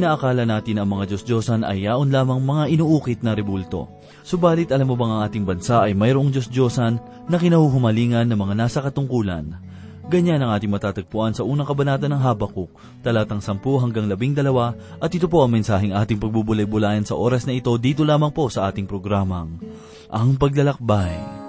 Inaakala natin ang mga Diyos-Diyosan ay yaon lamang mga inuukit na rebulto. Subalit alam mo bang ang ating bansa ay mayroong Diyos-Diyosan na kinahuhumalingan ng mga nasa katungkulan. Ganyan ang ating matatagpuan sa unang kabanata ng Habakuk, talatang 10 hanggang 12, at ito po ang mensaheng ating pagbubulay-bulayan sa oras na ito dito lamang po sa ating programang, Ang Paglalakbay.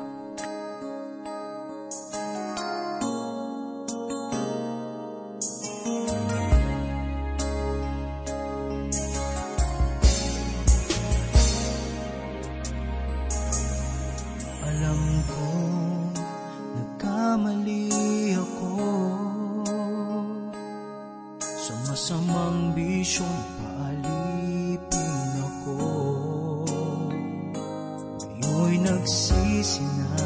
Pinatawad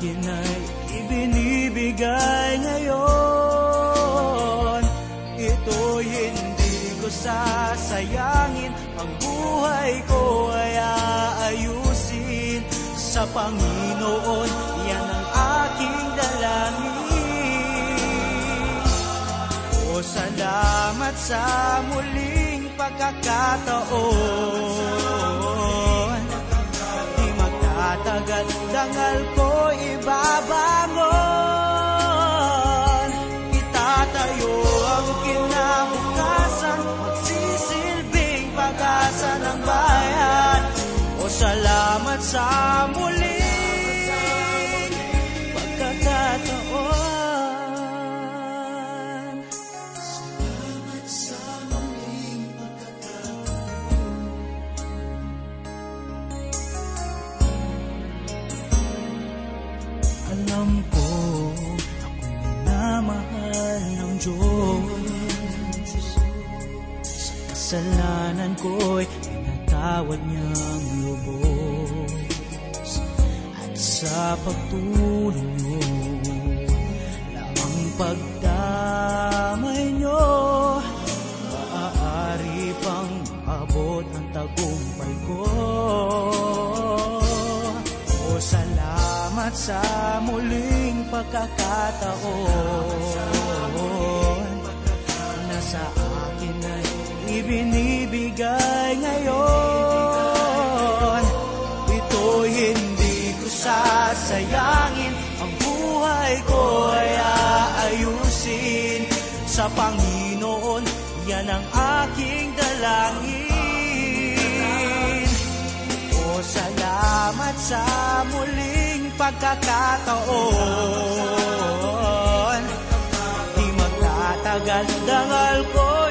akin ay ibinibigay ngayon. Ito'y hindi sasayangin. Ang buhay ko ay aayusin. Sa Panginoon, yan ang aking dalangin. O salamat sa muling pagkakataon. Di magtatagal, dangal ko ibabangon Itatayo ang kinabukasan pag-asa ng bayan. O salamat sa muling kasalanan ko'y pinatawad niyang lubos. At sa pagtulong niyo Lamang pagdamay niyo Maaari pang abot ang tagumpay ko. O salamat sa muling pagkakataon ibinibigay ngayon. Ito'y hindi ko sasayangin. Ang buhay ko ay aayusin. Sa Panginoon, yan ang aking dalangin. O salamat sa muling pagkakataon. Di magtatagal, dangal ko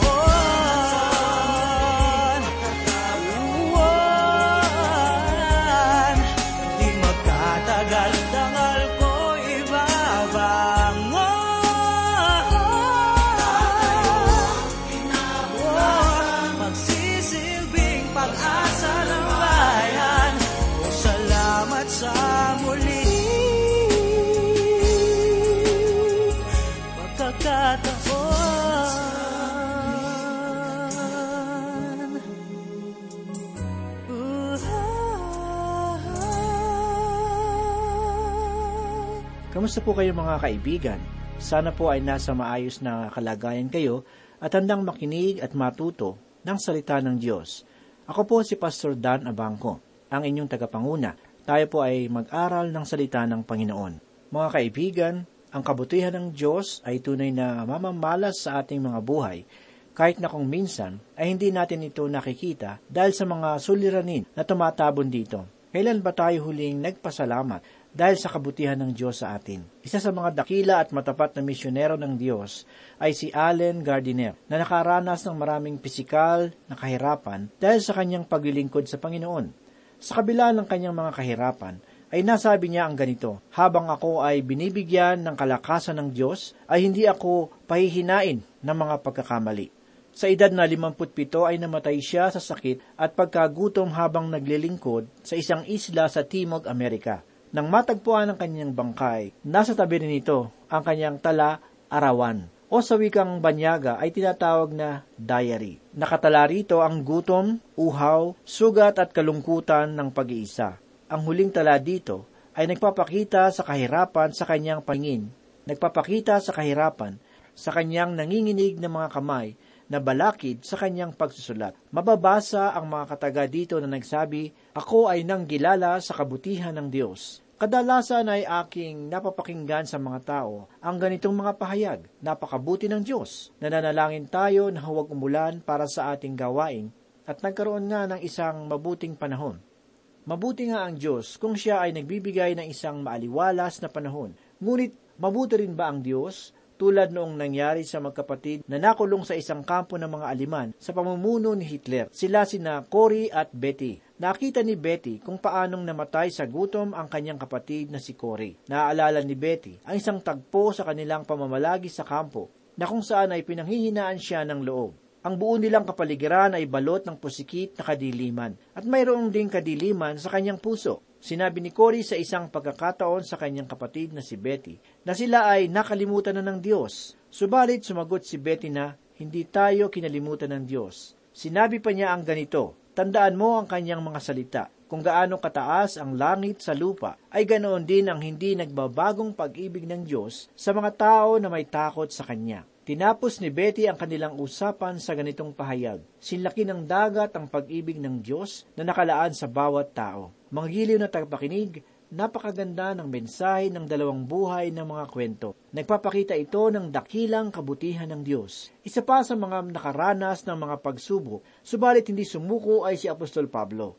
Pagkakataon Kamusta po kayo mga kaibigan? Sana po ay nasa maayos na kalagayan kayo at handang makinig at matuto ng salita ng Diyos. Ako po si Pastor Dan Abangco, ang inyong tagapanguna. Tayo po ay mag-aral ng salita ng Panginoon. Mga kaibigan, ang kabutihan ng Diyos ay tunay na mamamalas sa ating mga buhay, kahit na kung minsan ay hindi natin ito nakikita dahil sa mga suliranin na tumatabon dito. Kailan ba tayo huling nagpasalamat dahil sa kabutihan ng Diyos sa atin. Isa sa mga dakila at matapat na misyonero ng Diyos ay si Allen Gardiner na nakaranas ng maraming pisikal na kahirapan dahil sa kanyang paglilingkod sa Panginoon. Sa kabila ng kanyang mga kahirapan, ay nasabi niya ang ganito, habang ako ay binibigyan ng kalakasan ng Diyos, ay hindi ako pahihinain ng mga pagkakamali. Sa edad na 57 ay namatay siya sa sakit at pagkagutom habang naglilingkod sa isang isla sa Timog Amerika. Nang matagpuan ang kanyang bangkay, nasa tabi rin nito ang kanyang tala arawan o sa wikang banyaga ay tinatawag na diary. Nakatala rito ang gutom, uhaw, sugat at kalungkutan ng pag-iisa. Ang huling tala dito ay nagpapakita sa kahirapan sa kanyang pangin, nagpapakita sa kahirapan sa kanyang nanginginig na mga kamay na balakid sa kanyang pagsusulat. Mababasa ang mga kataga dito na nagsabi, Ako ay nanggilala sa kabutihan ng Diyos. Kadalasan ay aking napapakinggan sa mga tao ang ganitong mga pahayag. Napakabuti ng Diyos. Nananalangin tayo na huwag umulan para sa ating gawain at nagkaroon nga ng isang mabuting panahon. Mabuti nga ang Diyos kung siya ay nagbibigay ng isang maaliwalas na panahon. Ngunit mabuti rin ba ang Diyos tulad noong nangyari sa magkapatid na nakulong sa isang kampo ng mga aliman sa pamumuno ni Hitler. Sila sina Cory at Betty. Nakita ni Betty kung paanong namatay sa gutom ang kanyang kapatid na si Cory. Naaalala ni Betty ang isang tagpo sa kanilang pamamalagi sa kampo na kung saan ay pinanghihinaan siya ng loob. Ang buo nilang kapaligiran ay balot ng pusikit na kadiliman at mayroong ding kadiliman sa kanyang puso. Sinabi ni Cory sa isang pagkakataon sa kanyang kapatid na si Betty na sila ay nakalimutan na ng Diyos. Subalit sumagot si Betty na hindi tayo kinalimutan ng Diyos. Sinabi pa niya ang ganito, tandaan mo ang kanyang mga salita. Kung gaano kataas ang langit sa lupa, ay ganoon din ang hindi nagbabagong pag-ibig ng Diyos sa mga tao na may takot sa Kanya. Tinapos ni Betty ang kanilang usapan sa ganitong pahayag. Sinlaki ng dagat ang pag-ibig ng Diyos na nakalaan sa bawat tao. Mga giliw na tagapakinig, napakaganda ng mensahe ng dalawang buhay ng mga kwento. Nagpapakita ito ng dakilang kabutihan ng Diyos. Isa pa sa mga nakaranas ng mga pagsubok, subalit hindi sumuko ay si Apostol Pablo.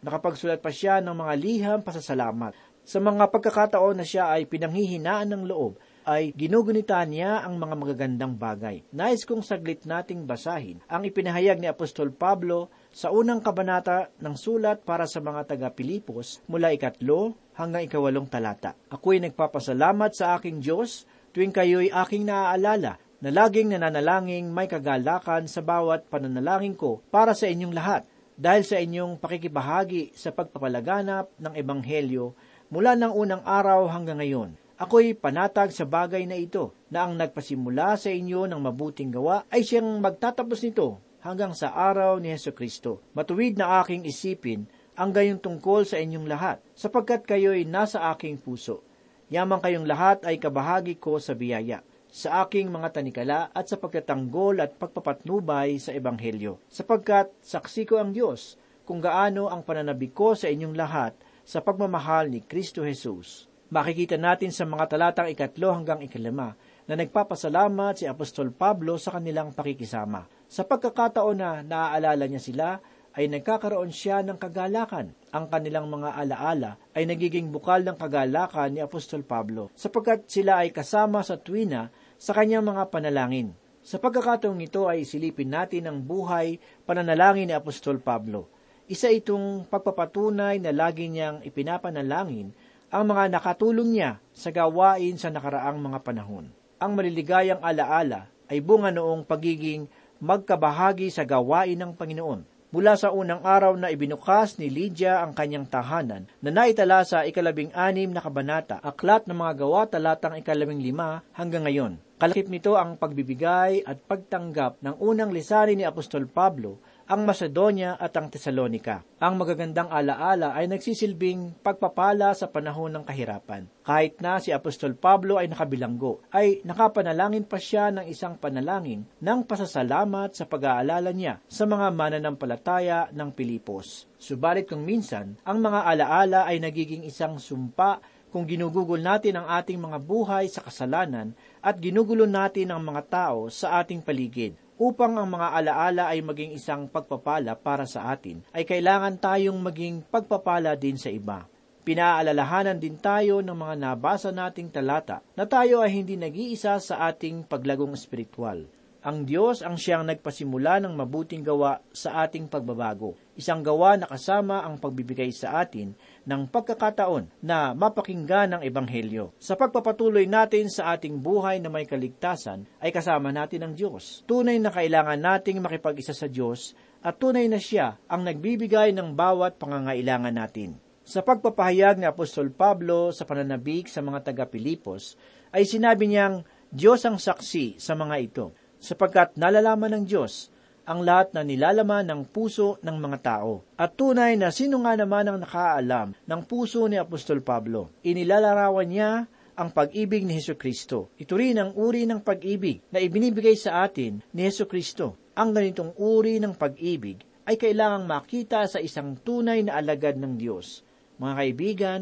Nakapagsulat pa siya ng mga liham pasasalamat. Sa mga pagkakataon na siya ay pinanghihinaan ng loob, ay ginugunita niya ang mga magagandang bagay. Nais kong saglit nating basahin ang ipinahayag ni Apostol Pablo sa unang kabanata ng sulat para sa mga taga-Pilipos mula ikatlo hanggang ikawalong talata. Ako'y nagpapasalamat sa aking Diyos tuwing kayo'y aking naaalala na laging nananalangin may kagalakan sa bawat pananalangin ko para sa inyong lahat dahil sa inyong pakikibahagi sa pagpapalaganap ng Ebanghelyo mula ng unang araw hanggang ngayon Ako'y panatag sa bagay na ito, na ang nagpasimula sa inyo ng mabuting gawa ay siyang magtatapos nito hanggang sa araw ni Yeso Kristo. Matuwid na aking isipin ang gayong tungkol sa inyong lahat, sapagkat kayo'y nasa aking puso. Yamang kayong lahat ay kabahagi ko sa biyaya, sa aking mga tanikala at sa pagtatanggol at pagpapatnubay sa Ebanghelyo, sapagkat saksi ko ang Diyos kung gaano ang pananabik ko sa inyong lahat sa pagmamahal ni Kristo Jesus makikita natin sa mga talatang ikatlo hanggang ikalima na nagpapasalamat si Apostol Pablo sa kanilang pakikisama. Sa pagkakataon na naaalala niya sila, ay nagkakaroon siya ng kagalakan. Ang kanilang mga alaala ay nagiging bukal ng kagalakan ni Apostol Pablo, sapagkat sila ay kasama sa tuwina sa kanyang mga panalangin. Sa pagkakataong ito ay isilipin natin ang buhay pananalangin ni Apostol Pablo. Isa itong pagpapatunay na lagi niyang ipinapanalangin ang mga nakatulong niya sa gawain sa nakaraang mga panahon. Ang maliligayang alaala ay bunga noong pagiging magkabahagi sa gawain ng Panginoon. Mula sa unang araw na ibinukas ni Lydia ang kanyang tahanan na naitala sa ikalabing anim na kabanata, aklat ng mga gawa talatang ikalabing lima hanggang ngayon. Kalakip nito ang pagbibigay at pagtanggap ng unang lisanin ni Apostol Pablo ang Macedonia at ang Tesalonika. Ang magagandang alaala ay nagsisilbing pagpapala sa panahon ng kahirapan. Kahit na si Apostol Pablo ay nakabilanggo, ay nakapanalangin pa siya ng isang panalangin ng pasasalamat sa pag-aalala niya sa mga mananampalataya ng Pilipos. Subalit kung minsan, ang mga alaala ay nagiging isang sumpa kung ginugugol natin ang ating mga buhay sa kasalanan at ginugulo natin ang mga tao sa ating paligid. Upang ang mga alaala ay maging isang pagpapala para sa atin, ay kailangan tayong maging pagpapala din sa iba. Pinaalalahanan din tayo ng mga nabasa nating talata na tayo ay hindi nag-iisa sa ating paglagong espiritual. Ang Diyos ang siyang nagpasimula ng mabuting gawa sa ating pagbabago. Isang gawa na kasama ang pagbibigay sa atin ng pagkakataon na mapakinggan ng Ebanghelyo. Sa pagpapatuloy natin sa ating buhay na may kaligtasan, ay kasama natin ang Diyos. Tunay na kailangan nating makipag-isa sa Diyos at tunay na siya ang nagbibigay ng bawat pangangailangan natin. Sa pagpapahayag ni Apostol Pablo sa pananabik sa mga taga-Pilipos, ay sinabi niyang, Diyos ang saksi sa mga ito sapagkat nalalaman ng Diyos ang lahat na nilalaman ng puso ng mga tao. At tunay na sino nga naman ang nakaalam ng puso ni Apostol Pablo. Inilalarawan niya ang pag-ibig ni Heso Kristo. Ito rin ang uri ng pag-ibig na ibinibigay sa atin ni Heso Kristo. Ang ganitong uri ng pag-ibig ay kailangang makita sa isang tunay na alagad ng Diyos. Mga kaibigan,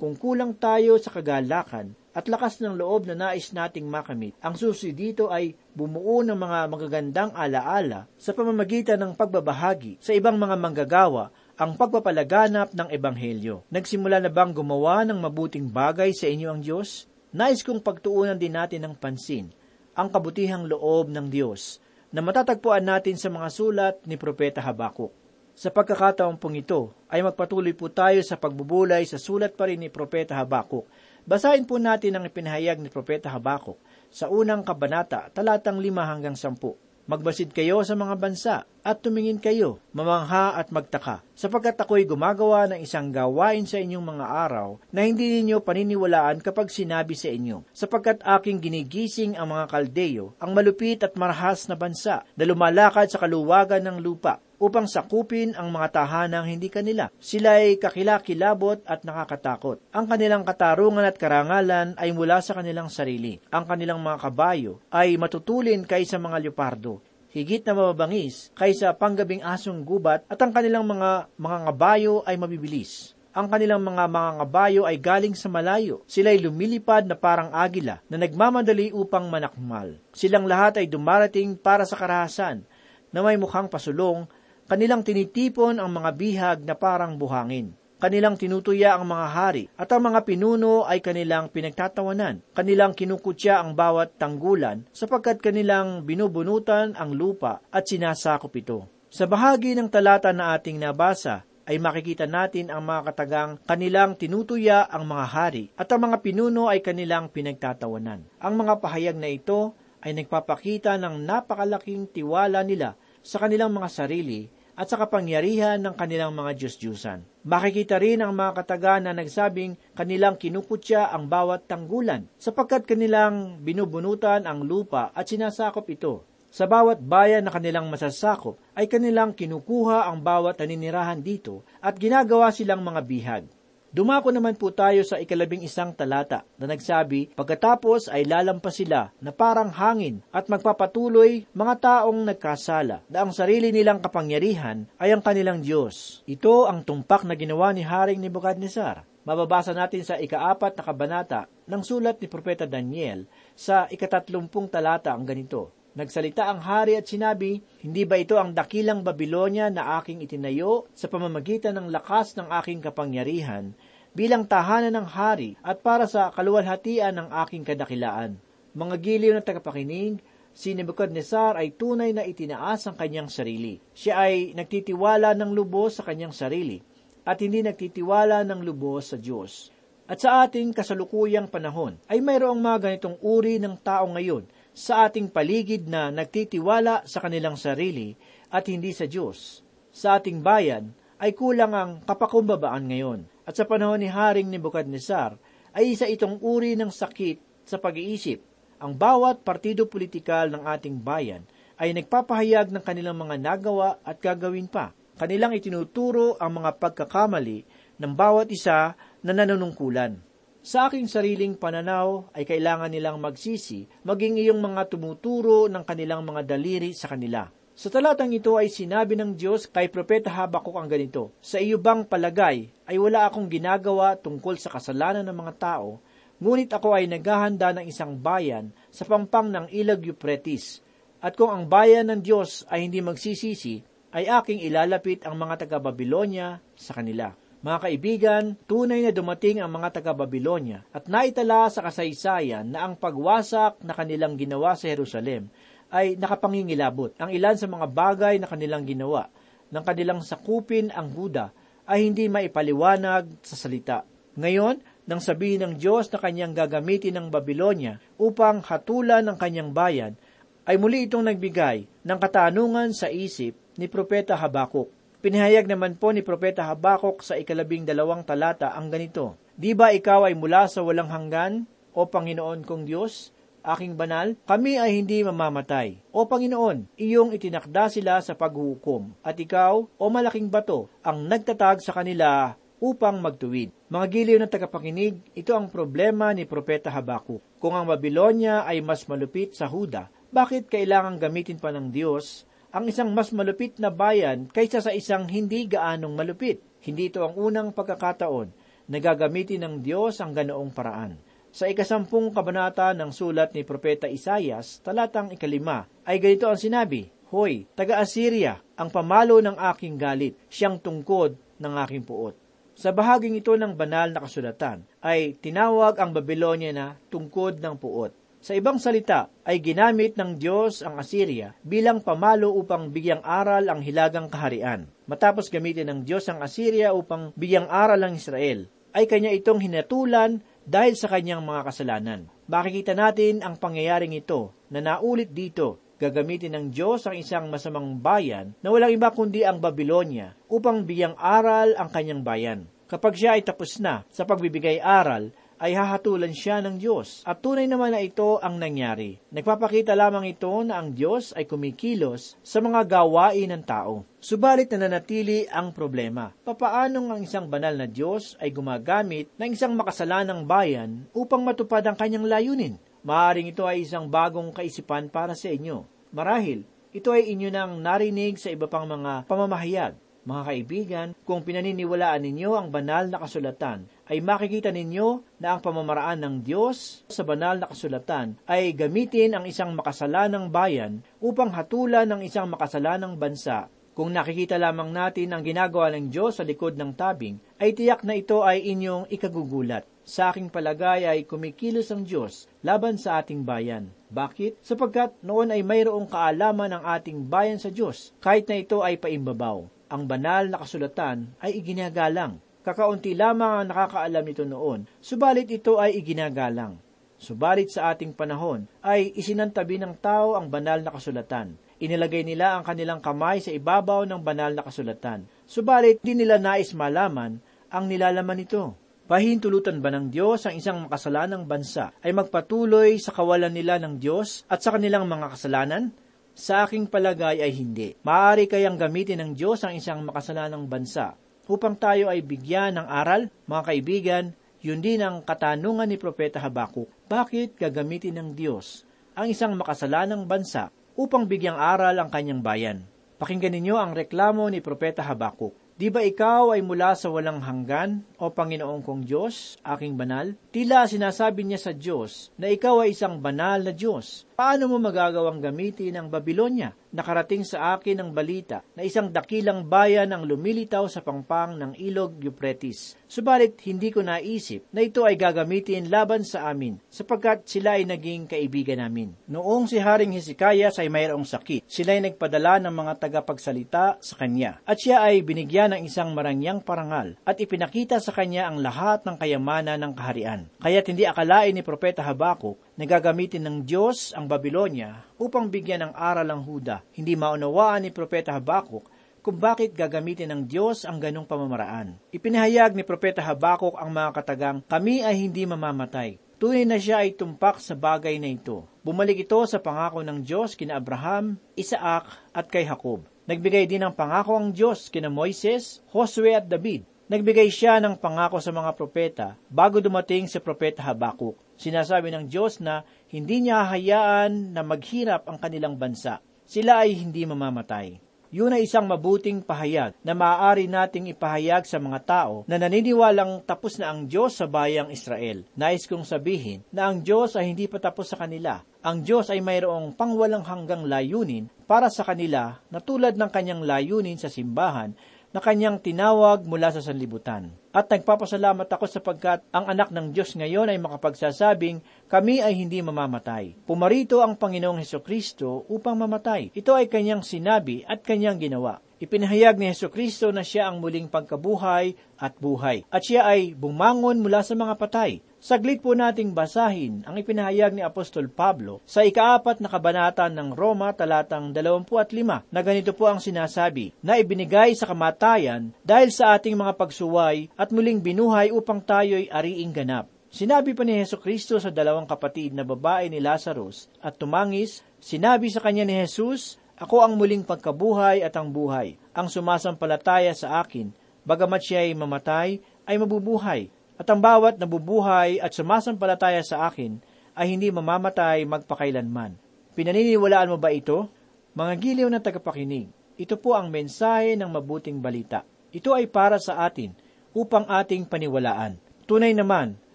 kung kulang tayo sa kagalakan at lakas ng loob na nais nating makamit, ang susi dito ay bumuo ng mga magagandang alaala sa pamamagitan ng pagbabahagi sa ibang mga manggagawa ang pagpapalaganap ng Ebanghelyo. Nagsimula na bang gumawa ng mabuting bagay sa inyo ang Diyos? Nais kong pagtuunan din natin ng pansin ang kabutihang loob ng Diyos na matatagpuan natin sa mga sulat ni Propeta Habakuk. Sa pagkakataon pong ito, ay magpatuloy po tayo sa pagbubulay sa sulat pa rin ni Propeta Habakuk. Basahin po natin ang ipinahayag ni Propeta Habakuk sa unang kabanata, talatang lima hanggang sampu. Magbasid kayo sa mga bansa at tumingin kayo, mamangha at magtaka, sapagkat ako'y gumagawa ng isang gawain sa inyong mga araw na hindi ninyo paniniwalaan kapag sinabi sa inyo, sapagkat aking ginigising ang mga kaldeyo, ang malupit at marahas na bansa, na lumalakad sa kaluwagan ng lupa, upang sakupin ang mga tahanang hindi kanila. Sila ay kakilakilabot at nakakatakot. Ang kanilang katarungan at karangalan ay mula sa kanilang sarili. Ang kanilang mga kabayo ay matutulin kaysa mga leopardo higit na mababangis kaysa panggabing asong gubat at ang kanilang mga mga ngabayo ay mabibilis. Ang kanilang mga mga ngabayo ay galing sa malayo. Sila'y lumilipad na parang agila na nagmamadali upang manakmal. Silang lahat ay dumarating para sa karahasan na may mukhang pasulong Kanilang tinitipon ang mga bihag na parang buhangin. Kanilang tinutuya ang mga hari at ang mga pinuno ay kanilang pinagtatawanan. Kanilang kinukutya ang bawat tanggulan sapagkat kanilang binubunutan ang lupa at sinasakop ito. Sa bahagi ng talata na ating nabasa, ay makikita natin ang mga katagang kanilang tinutuya ang mga hari at ang mga pinuno ay kanilang pinagtatawanan. Ang mga pahayag na ito ay nagpapakita ng napakalaking tiwala nila sa kanilang mga sarili at sa kapangyarihan ng kanilang mga Diyos-Diyusan. Makikita rin ang mga kataga na nagsabing kanilang kinukutya ang bawat tanggulan, sapagkat kanilang binubunutan ang lupa at sinasakop ito. Sa bawat bayan na kanilang masasakop, ay kanilang kinukuha ang bawat naninirahan dito at ginagawa silang mga bihag. Dumako naman po tayo sa ikalabing isang talata na nagsabi, pagkatapos ay lalampas sila na parang hangin at magpapatuloy mga taong nagkasala na ang sarili nilang kapangyarihan ay ang kanilang Diyos. Ito ang tumpak na ginawa ni Haring Nebuchadnezzar. Mababasa natin sa ikaapat na kabanata ng sulat ni Propeta Daniel sa ikatatlumpung talata ang ganito. Nagsalita ang hari at sinabi, Hindi ba ito ang dakilang Babilonya na aking itinayo sa pamamagitan ng lakas ng aking kapangyarihan bilang tahanan ng hari at para sa kaluwalhatian ng aking kadakilaan? Mga giliw na tagapakinig, si Nebuchadnezzar ay tunay na itinaas ang kanyang sarili. Siya ay nagtitiwala ng lubos sa kanyang sarili at hindi nagtitiwala ng lubos sa Diyos. At sa ating kasalukuyang panahon ay mayroong mga ganitong uri ng tao ngayon sa ating paligid na nagtitiwala sa kanilang sarili at hindi sa Diyos. Sa ating bayan ay kulang ang kapakumbabaan ngayon. At sa panahon ni Haring Nebuchadnezzar ay isa itong uri ng sakit sa pag-iisip. Ang bawat partido politikal ng ating bayan ay nagpapahayag ng kanilang mga nagawa at gagawin pa. Kanilang itinuturo ang mga pagkakamali ng bawat isa na nanunungkulan. Sa aking sariling pananaw ay kailangan nilang magsisi maging iyong mga tumuturo ng kanilang mga daliri sa kanila. Sa talatang ito ay sinabi ng Diyos kay Propeta Habakuk ang ganito, Sa iyo bang palagay ay wala akong ginagawa tungkol sa kasalanan ng mga tao, ngunit ako ay naghahanda ng isang bayan sa pampang ng ilag Euphrates. At kung ang bayan ng Diyos ay hindi magsisisi, ay aking ilalapit ang mga taga-Babilonya sa kanila. Mga kaibigan, tunay na dumating ang mga taga-Babilonya at naitala sa kasaysayan na ang pagwasak na kanilang ginawa sa Jerusalem ay nakapangingilabot. Ang ilan sa mga bagay na kanilang ginawa ng kanilang sakupin ang Huda ay hindi maipaliwanag sa salita. Ngayon, nang sabihin ng Diyos na kanyang gagamitin ng Babylonia upang hatulan ng kanyang bayan, ay muli itong nagbigay ng katanungan sa isip ni Propeta Habakuk. Pinahayag naman po ni Propeta Habakuk sa ikalabing dalawang talata ang ganito, Di ba ikaw ay mula sa walang hanggan, o Panginoon kong Diyos? aking banal, kami ay hindi mamamatay. O Panginoon, iyong itinakda sila sa paghuhukom, at ikaw, o malaking bato, ang nagtatag sa kanila upang magtuwid. Mga giliw ng tagapakinig, ito ang problema ni Propeta Habakuk. Kung ang Babylonia ay mas malupit sa Huda, bakit kailangang gamitin pa ng Diyos ang isang mas malupit na bayan kaysa sa isang hindi gaanong malupit? Hindi ito ang unang pagkakataon na gagamitin ng Diyos ang ganoong paraan. Sa ikasampung kabanata ng sulat ni Propeta Isayas, talatang ikalima, ay ganito ang sinabi, Hoy, taga-Assyria, ang pamalo ng aking galit, siyang tungkod ng aking puot. Sa bahaging ito ng banal na kasulatan, ay tinawag ang Babylonia na tungkod ng puot. Sa ibang salita, ay ginamit ng Diyos ang Assyria bilang pamalo upang bigyang aral ang hilagang kaharian. Matapos gamitin ng Diyos ang Assyria upang bigyang aral ang Israel, ay kanya itong hinatulan dahil sa kanyang mga kasalanan. Makikita natin ang pangyayaring ito na naulit dito. Gagamitin ng Diyos ang isang masamang bayan na walang iba kundi ang Babylonia upang bigyang aral ang kanyang bayan. Kapag siya ay tapos na sa pagbibigay aral, ay hahatulan siya ng Diyos. At tunay naman na ito ang nangyari. Nagpapakita lamang ito na ang Diyos ay kumikilos sa mga gawain ng tao. Subalit nananatili ang problema. Papaanong ang isang banal na Diyos ay gumagamit ng isang makasalanang bayan upang matupad ang kanyang layunin? Maaring ito ay isang bagong kaisipan para sa inyo. Marahil, ito ay inyo nang narinig sa iba pang mga pamamahayag. Mga kaibigan, kung pinaniniwalaan ninyo ang banal na kasulatan, ay makikita ninyo na ang pamamaraan ng Diyos sa banal na kasulatan ay gamitin ang isang makasalanang bayan upang hatulan ng isang makasalanang bansa. Kung nakikita lamang natin ang ginagawa ng Diyos sa likod ng tabing, ay tiyak na ito ay inyong ikagugulat. Sa aking palagay ay kumikilos ang Diyos laban sa ating bayan. Bakit? Sapagkat noon ay mayroong kaalaman ng ating bayan sa Diyos, kahit na ito ay paimbabaw ang banal na kasulatan ay iginagalang. Kakaunti lamang ang nakakaalam nito noon, subalit ito ay iginagalang. Subalit sa ating panahon ay isinantabi ng tao ang banal na kasulatan. Inilagay nila ang kanilang kamay sa ibabaw ng banal na kasulatan. Subalit di nila nais malaman ang nilalaman nito. Pahintulutan ba ng Diyos ang isang makasalanang bansa ay magpatuloy sa kawalan nila ng Diyos at sa kanilang mga kasalanan? Sa aking palagay ay hindi. Maaari kayang gamitin ng Diyos ang isang makasalanang bansa upang tayo ay bigyan ng aral, mga kaibigan, yun din ang katanungan ni Propeta Habakuk. Bakit gagamitin ng Diyos ang isang makasalanang bansa upang bigyang aral ang kanyang bayan? Pakinggan ninyo ang reklamo ni Propeta Habakuk. Di ba ikaw ay mula sa walang hanggan, o Panginoong kong Diyos, aking banal? Tila sinasabi niya sa Diyos na ikaw ay isang banal na Diyos. Paano mo magagawang gamitin ang Babylonia? Nakarating sa akin ang balita na isang dakilang bayan ang lumilitaw sa pangpang ng ilog Euphrates. Subalit hindi ko naisip na ito ay gagamitin laban sa amin sapagkat sila ay naging kaibigan namin. Noong si Haring Hezekiah ay mayroong sakit, sila ay nagpadala ng mga tagapagsalita sa kanya at siya ay binigyan ng isang marangyang parangal at ipinakita sa kanya ang lahat ng kayamanan ng kaharian. Kaya't hindi akalain ni Propeta Habakuk na gagamitin ng Diyos ang Babylonia upang bigyan ng aral ang Huda. Hindi maunawaan ni Propeta Habakuk kung bakit gagamitin ng Diyos ang ganong pamamaraan. Ipinahayag ni Propeta Habakuk ang mga katagang, kami ay hindi mamamatay. Tunay na siya ay tumpak sa bagay na ito. Bumalik ito sa pangako ng Diyos kina Abraham, Isaac at kay Jacob. Nagbigay din ng pangako ang Diyos kina Moises, Josue at David. Nagbigay siya ng pangako sa mga propeta bago dumating si Propeta Habakuk. Sinasabi ng Diyos na hindi niya hahayaan na maghirap ang kanilang bansa. sila ay hindi mamamatay. Yun ay isang mabuting pahayag na maaari nating ipahayag sa mga tao na naniniwalang tapos na ang Diyos sa bayang Israel. Nais kong sabihin na ang Diyos ay hindi pa tapos sa kanila. Ang Diyos ay mayroong pangwalang hanggang layunin para sa kanila na tulad ng kanyang layunin sa simbahan na kanyang tinawag mula sa sanlibutan. At nagpapasalamat ako sapagkat ang anak ng Diyos ngayon ay makapagsasabing, kami ay hindi mamamatay. Pumarito ang Panginoong Heso Kristo upang mamatay. Ito ay kanyang sinabi at kanyang ginawa. Ipinahayag ni Heso Kristo na siya ang muling pagkabuhay at buhay. At siya ay bumangon mula sa mga patay. Saglit po nating basahin ang ipinahayag ni Apostol Pablo sa ikaapat na kabanata ng Roma talatang 25 na ganito po ang sinasabi, na ibinigay sa kamatayan dahil sa ating mga pagsuway at muling binuhay upang tayo'y ariing ganap. Sinabi pa ni Heso Kristo sa dalawang kapatid na babae ni Lazarus at tumangis, sinabi sa kanya ni Jesus, Ako ang muling pagkabuhay at ang buhay. Ang sumasampalataya sa akin, bagamat siya ay mamatay, ay mabubuhay at ang bawat nabubuhay at sumasampalataya sa akin ay hindi mamamatay magpakailanman. Pinaniniwalaan mo ba ito? Mga giliw na tagapakinig, ito po ang mensahe ng mabuting balita. Ito ay para sa atin upang ating paniwalaan. Tunay naman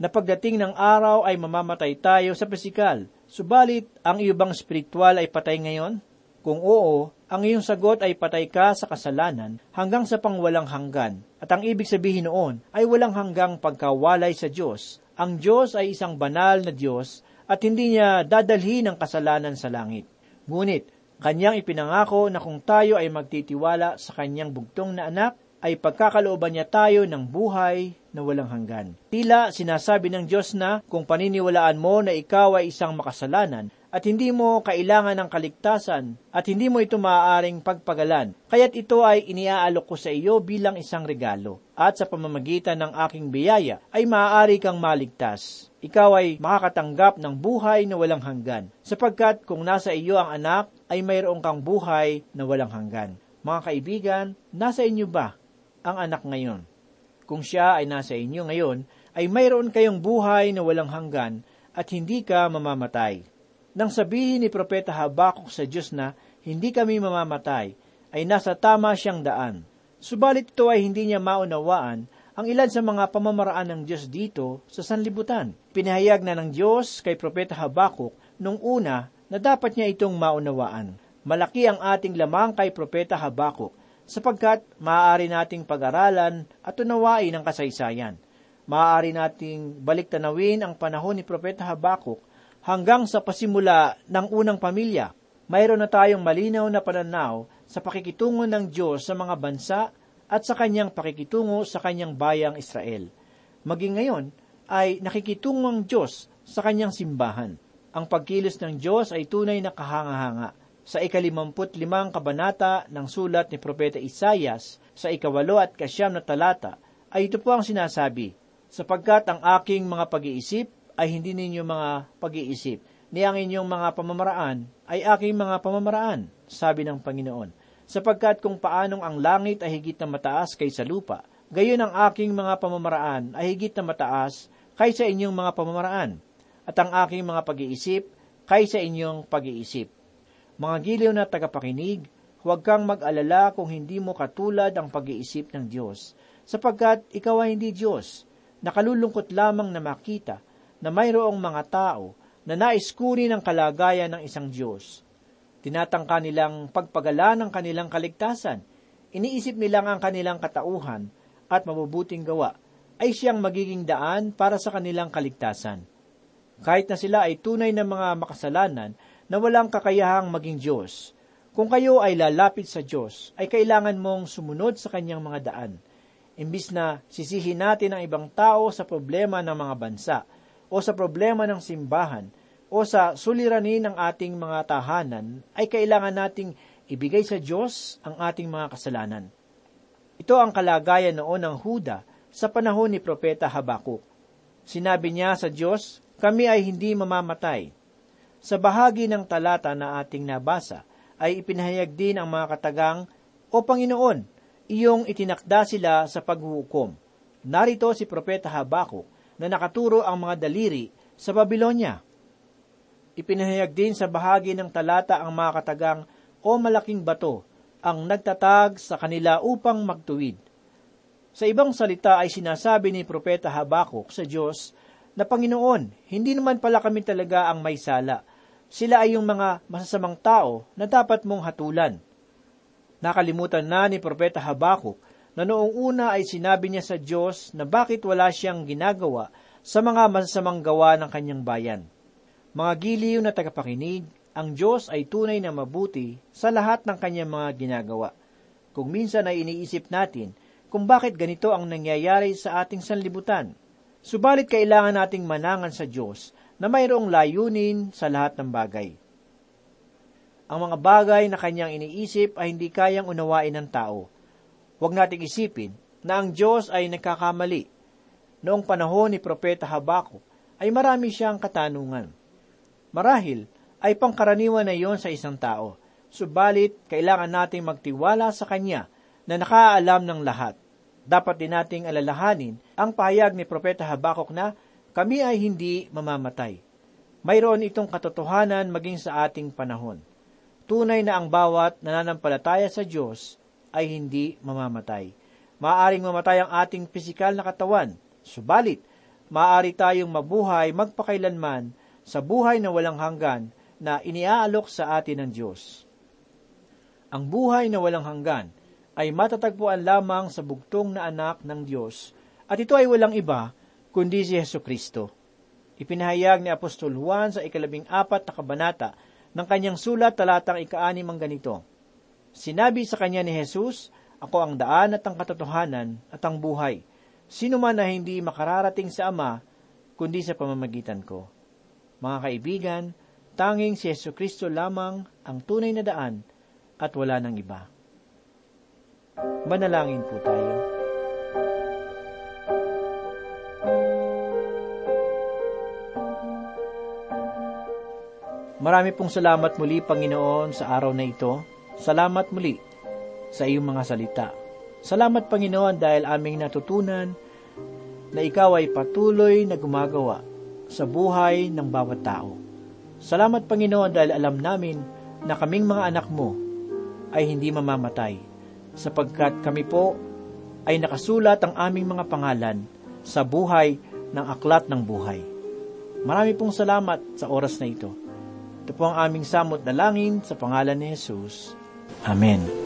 na pagdating ng araw ay mamamatay tayo sa pisikal, subalit ang iyong spiritual ay patay ngayon? Kung oo, ang iyong sagot ay patay ka sa kasalanan hanggang sa pangwalang hanggan. At ang ibig sabihin noon ay walang hanggang pagkawalay sa Diyos. Ang Diyos ay isang banal na Diyos at hindi niya dadalhin ang kasalanan sa langit. Ngunit, kanyang ipinangako na kung tayo ay magtitiwala sa kanyang bugtong na anak, ay pagkakalooban niya tayo ng buhay na walang hanggan. Tila sinasabi ng Diyos na kung paniniwalaan mo na ikaw ay isang makasalanan, at hindi mo kailangan ng kaligtasan at hindi mo ito maaaring pagpagalan. Kaya't ito ay iniaalok ko sa iyo bilang isang regalo. At sa pamamagitan ng aking biyaya ay maaari kang maligtas. Ikaw ay makakatanggap ng buhay na walang hanggan. Sapagkat kung nasa iyo ang anak, ay mayroong kang buhay na walang hanggan. Mga kaibigan, nasa inyo ba ang anak ngayon? Kung siya ay nasa inyo ngayon, ay mayroon kayong buhay na walang hanggan at hindi ka mamamatay. Nang sabihin ni Propeta Habakuk sa Diyos na hindi kami mamamatay, ay nasa tama siyang daan. Subalit ito ay hindi niya maunawaan ang ilan sa mga pamamaraan ng Diyos dito sa sanlibutan. Pinahayag na ng Diyos kay Propeta Habakuk nung una na dapat niya itong maunawaan. Malaki ang ating lamang kay Propeta Habakuk sapagkat maaari nating pag-aralan at unawain ang kasaysayan. Maaari nating baliktanawin ang panahon ni Propeta Habakuk hanggang sa pasimula ng unang pamilya. Mayroon na tayong malinaw na pananaw sa pakikitungo ng Diyos sa mga bansa at sa kanyang pakikitungo sa kanyang bayang Israel. Maging ngayon ay nakikitungo ang Diyos sa kanyang simbahan. Ang pagkilos ng Diyos ay tunay na kahanga-hanga. Sa ikalimamput limang kabanata ng sulat ni Propeta Isayas sa ikawalo at kasyam na talata ay ito po ang sinasabi, sapagkat ang aking mga pag-iisip ay hindi ninyo mga pag-iisip, ni ang inyong mga pamamaraan ay aking mga pamamaraan, sabi ng Panginoon. Sapagkat kung paanong ang langit ay higit na mataas kaysa lupa, gayon ang aking mga pamamaraan ay higit na mataas kaysa inyong mga pamamaraan, at ang aking mga pag-iisip kaysa inyong pag-iisip. Mga giliw na tagapakinig, huwag kang mag-alala kung hindi mo katulad ang pag-iisip ng Diyos, sapagkat ikaw ay hindi Diyos. Nakalulungkot lamang na makita na mayroong mga tao na nais kunin ang kalagayan ng isang Diyos. Tinatangka nilang pagpagala ng kanilang kaligtasan. Iniisip nilang ang kanilang katauhan at mabubuting gawa ay siyang magiging daan para sa kanilang kaligtasan. Kahit na sila ay tunay na mga makasalanan na walang kakayahang maging Diyos, kung kayo ay lalapit sa Diyos, ay kailangan mong sumunod sa kanyang mga daan. Imbis na sisihin natin ang ibang tao sa problema ng mga bansa, o sa problema ng simbahan o sa suliranin ng ating mga tahanan, ay kailangan nating ibigay sa Diyos ang ating mga kasalanan. Ito ang kalagayan noon ng Huda sa panahon ni Propeta Habakuk. Sinabi niya sa Diyos, kami ay hindi mamamatay. Sa bahagi ng talata na ating nabasa, ay ipinahayag din ang mga katagang, O Panginoon, iyong itinakda sila sa paghuhukom. Narito si Propeta Habakuk na nakaturo ang mga daliri sa Babylonia. Ipinahayag din sa bahagi ng talata ang mga katagang, o malaking bato ang nagtatag sa kanila upang magtuwid. Sa ibang salita ay sinasabi ni Propeta Habakuk sa Diyos na Panginoon, hindi naman pala kami talaga ang may sala. Sila ay yung mga masasamang tao na dapat mong hatulan. Nakalimutan na ni Propeta Habakuk na noong una ay sinabi niya sa Diyos na bakit wala siyang ginagawa sa mga masasamang gawa ng kanyang bayan. Mga giliw na tagapakinig, ang Diyos ay tunay na mabuti sa lahat ng kanyang mga ginagawa. Kung minsan ay iniisip natin kung bakit ganito ang nangyayari sa ating sanlibutan. Subalit kailangan nating manangan sa Diyos na mayroong layunin sa lahat ng bagay. Ang mga bagay na kanyang iniisip ay hindi kayang unawain ng tao. Huwag nating isipin na ang Diyos ay nagkakamali. Noong panahon ni Propeta Habakuk ay marami siyang katanungan. Marahil ay pangkaraniwan na iyon sa isang tao, subalit kailangan nating magtiwala sa Kanya na nakaalam ng lahat dapat din nating alalahanin ang pahayag ni Propeta Habakuk na kami ay hindi mamamatay. Mayroon itong katotohanan maging sa ating panahon. Tunay na ang bawat nananampalataya sa Diyos ay hindi mamamatay. Maaring mamatay ang ating pisikal na katawan, subalit maaari tayong mabuhay magpakailanman sa buhay na walang hanggan na iniaalok sa atin ng Diyos. Ang buhay na walang hanggan ay matatagpuan lamang sa bugtong na anak ng Diyos, at ito ay walang iba kundi si Yesu Kristo. Ipinahayag ni Apostol Juan sa ikalabing apat na kabanata ng kanyang sulat talatang ikaanim ang ganito. Sinabi sa kanya ni Jesus, Ako ang daan at ang katotohanan at ang buhay. Sino man na hindi makararating sa Ama, kundi sa pamamagitan ko. Mga kaibigan, tanging si Yesu Kristo lamang ang tunay na daan at wala nang iba. Manalangin po tayo. Marami pong salamat muli, Panginoon, sa araw na ito. Salamat muli sa iyong mga salita. Salamat, Panginoon, dahil aming natutunan na ikaw ay patuloy na gumagawa sa buhay ng bawat tao. Salamat, Panginoon, dahil alam namin na kaming mga anak mo ay hindi mamamatay sapagkat kami po ay nakasulat ang aming mga pangalan sa buhay ng aklat ng buhay. Marami pong salamat sa oras na ito. Ito po ang aming samot na langin sa pangalan ni Jesus. Amen.